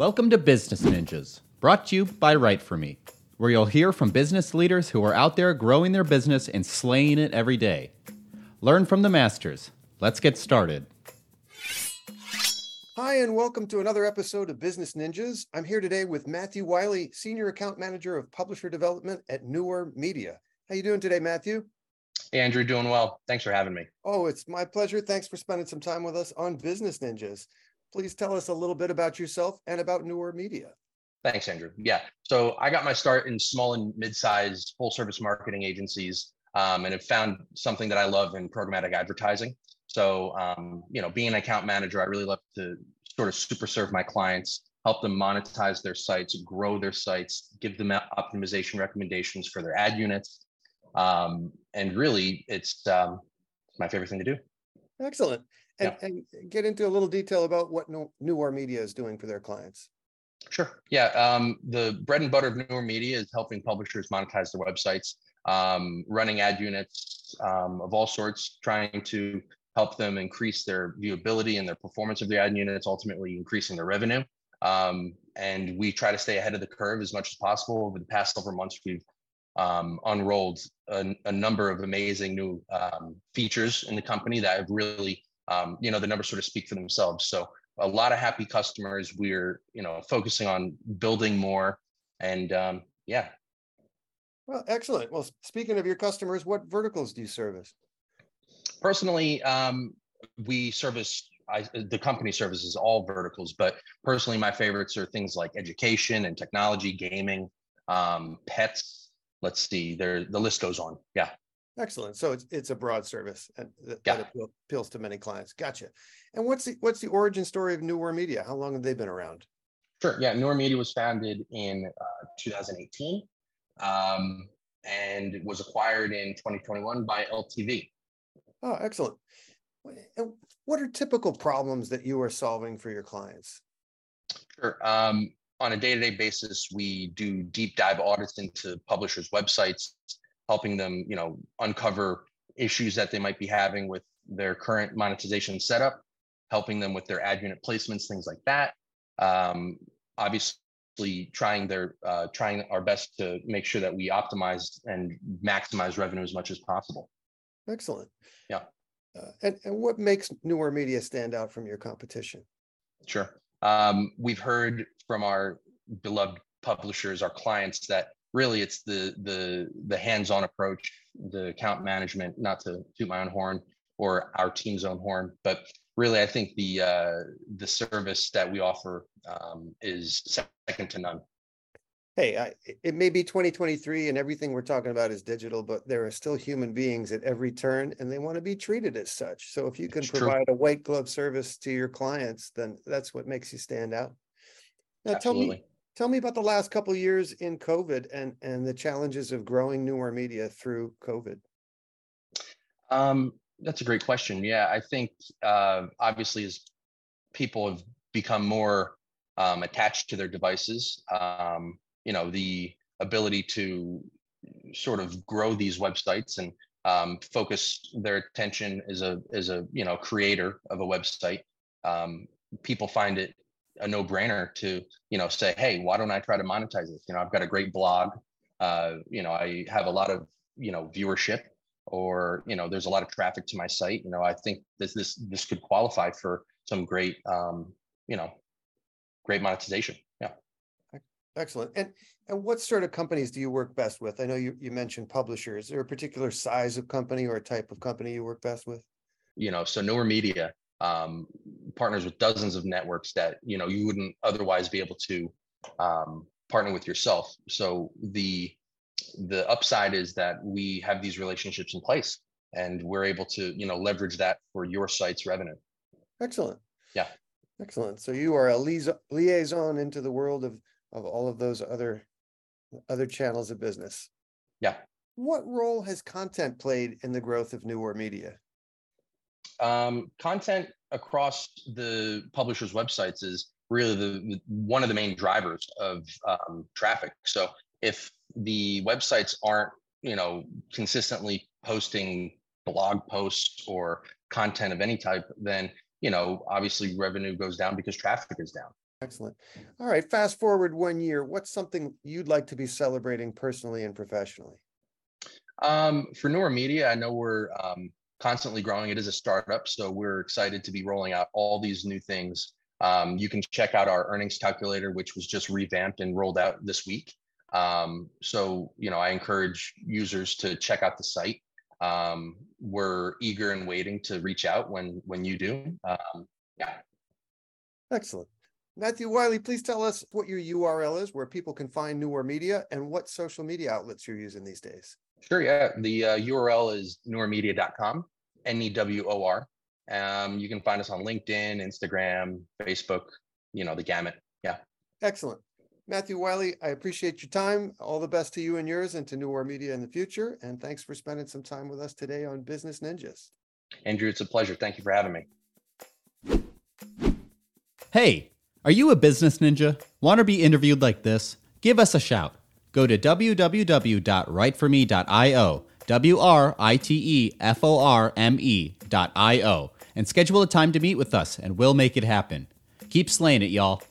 Welcome to Business Ninjas, brought to you by Write For Me, where you'll hear from business leaders who are out there growing their business and slaying it every day. Learn from the masters. Let's get started. Hi, and welcome to another episode of Business Ninjas. I'm here today with Matthew Whille, Senior Account Manager of Publisher Development at Newor Media. How you doing today, Matthew? Hey, Andrew, doing well. Thanks for having me. Oh, it's my pleasure. Thanks for spending some time with us on Business Ninjas. Please tell us a little bit about yourself and about Newor Media. Thanks, Andrew. Yeah. So I got my start in small and mid-sized full-service marketing agencies, um, and have found something that I love in programmatic advertising. So, um, you know, being an account manager, I really love to sort of super serve my clients, help them monetize their sites, grow their sites, give them optimization recommendations for their ad units, um, and really, it's um, my favorite thing to do. Excellent. And, yeah. and get into a little detail about what Newor Media is doing for their clients. Sure. Yeah. Um, the bread and butter of Newor Media is helping publishers monetize their websites, um, running ad units um, of all sorts, trying to help them increase their viewability and their performance of the ad units, ultimately increasing their revenue. Um, and we try to stay ahead of the curve as much as possible. Over the past several months, we've um, unrolled a, a, number of amazing new um, features in the company that have really um, you know, the numbers sort of speak for themselves. So a lot of happy customers. We're, you know, focusing on building more and um, yeah. Well, excellent. Well, speaking of your customers, what verticals do you service? Personally, um, we service I, the company services all verticals, but personally, my favorites are things like education and technology, gaming, um, pets. Let's see, there the list goes on. Yeah. Excellent. So it's it's a broad service and that, yeah. that appeals to many clients. Gotcha. And what's the what's the origin story of Newor Media? How long have they been around? Sure. Yeah, Newor Media was founded in uh, 2018 um, and was acquired in 2021 by LTV. Oh, excellent. And what are typical problems that you are solving for your clients? Sure. Um, on a day-to-day basis, we do deep dive audits into publishers' websites helping them, you know, uncover issues that they might be having with their current monetization setup, helping them with their ad unit placements, things like that. Um, obviously, trying their uh, trying our best to make sure that we optimize and maximize revenue as much as possible. Excellent. Yeah. Uh, and, and what makes Newor Media stand out from your competition? Sure. Um, we've heard from our beloved publishers, our clients, that really it's the the the hands-on approach the account management not to toot my own horn or our team's own horn but really i think the uh, the service that we offer um, is second to none hey I, it may be 2023 and everything we're talking about is digital but there are still human beings at every turn and they want to be treated as such so if you can it's provide true. a white glove service to your clients then that's what makes you stand out now Absolutely. tell me Tell me about the last couple years in COVID and and the challenges of growing Newor Media through COVID. Um, that's a great question. Yeah, I think uh, obviously as people have become more um, attached to their devices, um, you know, the ability to sort of grow these websites and um, focus their attention as a as a you know creator of a website. Um, people find it a no brainer to you know say hey why don't i try to monetize this? You know i've got a great blog uh, you know i have a lot of you know viewership or you know there's a lot of traffic to my site. You know i think this this this could qualify for some great um, you know great monetization. Yeah. Excellent. And and what sort of companies do you work best with? I know you, you mentioned publishers is there a particular size of company or a type of company you work best with? You know so Newor Media um, partners with dozens of networks that you know you wouldn't otherwise be able to um, partner with yourself. So the the upside is that we have these relationships in place, and we're able to you know leverage that for your site's revenue. Excellent. Yeah. Excellent. So you are a liaison into the world of of all of those other other channels of business. Yeah. What role has content played in the growth of Newor Media? Um, content across the publishers' websites is really the, one of the main drivers of um, traffic. So if the websites aren't, you know, consistently posting blog posts or content of any type, then you know, obviously revenue goes down because traffic is down. Excellent. All right. Fast forward one year. What's something you'd like to be celebrating personally and professionally? Um, for Newor Media, I know we're um, constantly growing. It is a startup, so we're excited to be rolling out all these new things. Um, you can check out our earnings calculator, which was just revamped and rolled out this week. Um, so, you know, I encourage users to check out the site. Um, we're eager and waiting to reach out when when you do. Um, yeah. Excellent. Matthew Whille, please tell us what your URL is, where people can find Newor Media, and what social media outlets you're using these days. Sure. Yeah. The uh, URL is newormedia.com, N E W O R. Um, you can find us on LinkedIn, Instagram, Facebook, you know, the gamut. Yeah. Excellent. Matthew Whille, I appreciate your time. All the best to you and yours and to Newor Media in the future. And thanks for spending some time with us today on Business Ninjas. Andrew, it's a pleasure. Thank you for having me. Hey, are you a business ninja? Want to be interviewed like this? Give us a shout. Go to www.writeforme.io, W R I T E F O R M E.io, and schedule a time to meet with us, and we'll make it happen. Keep slaying it, y'all.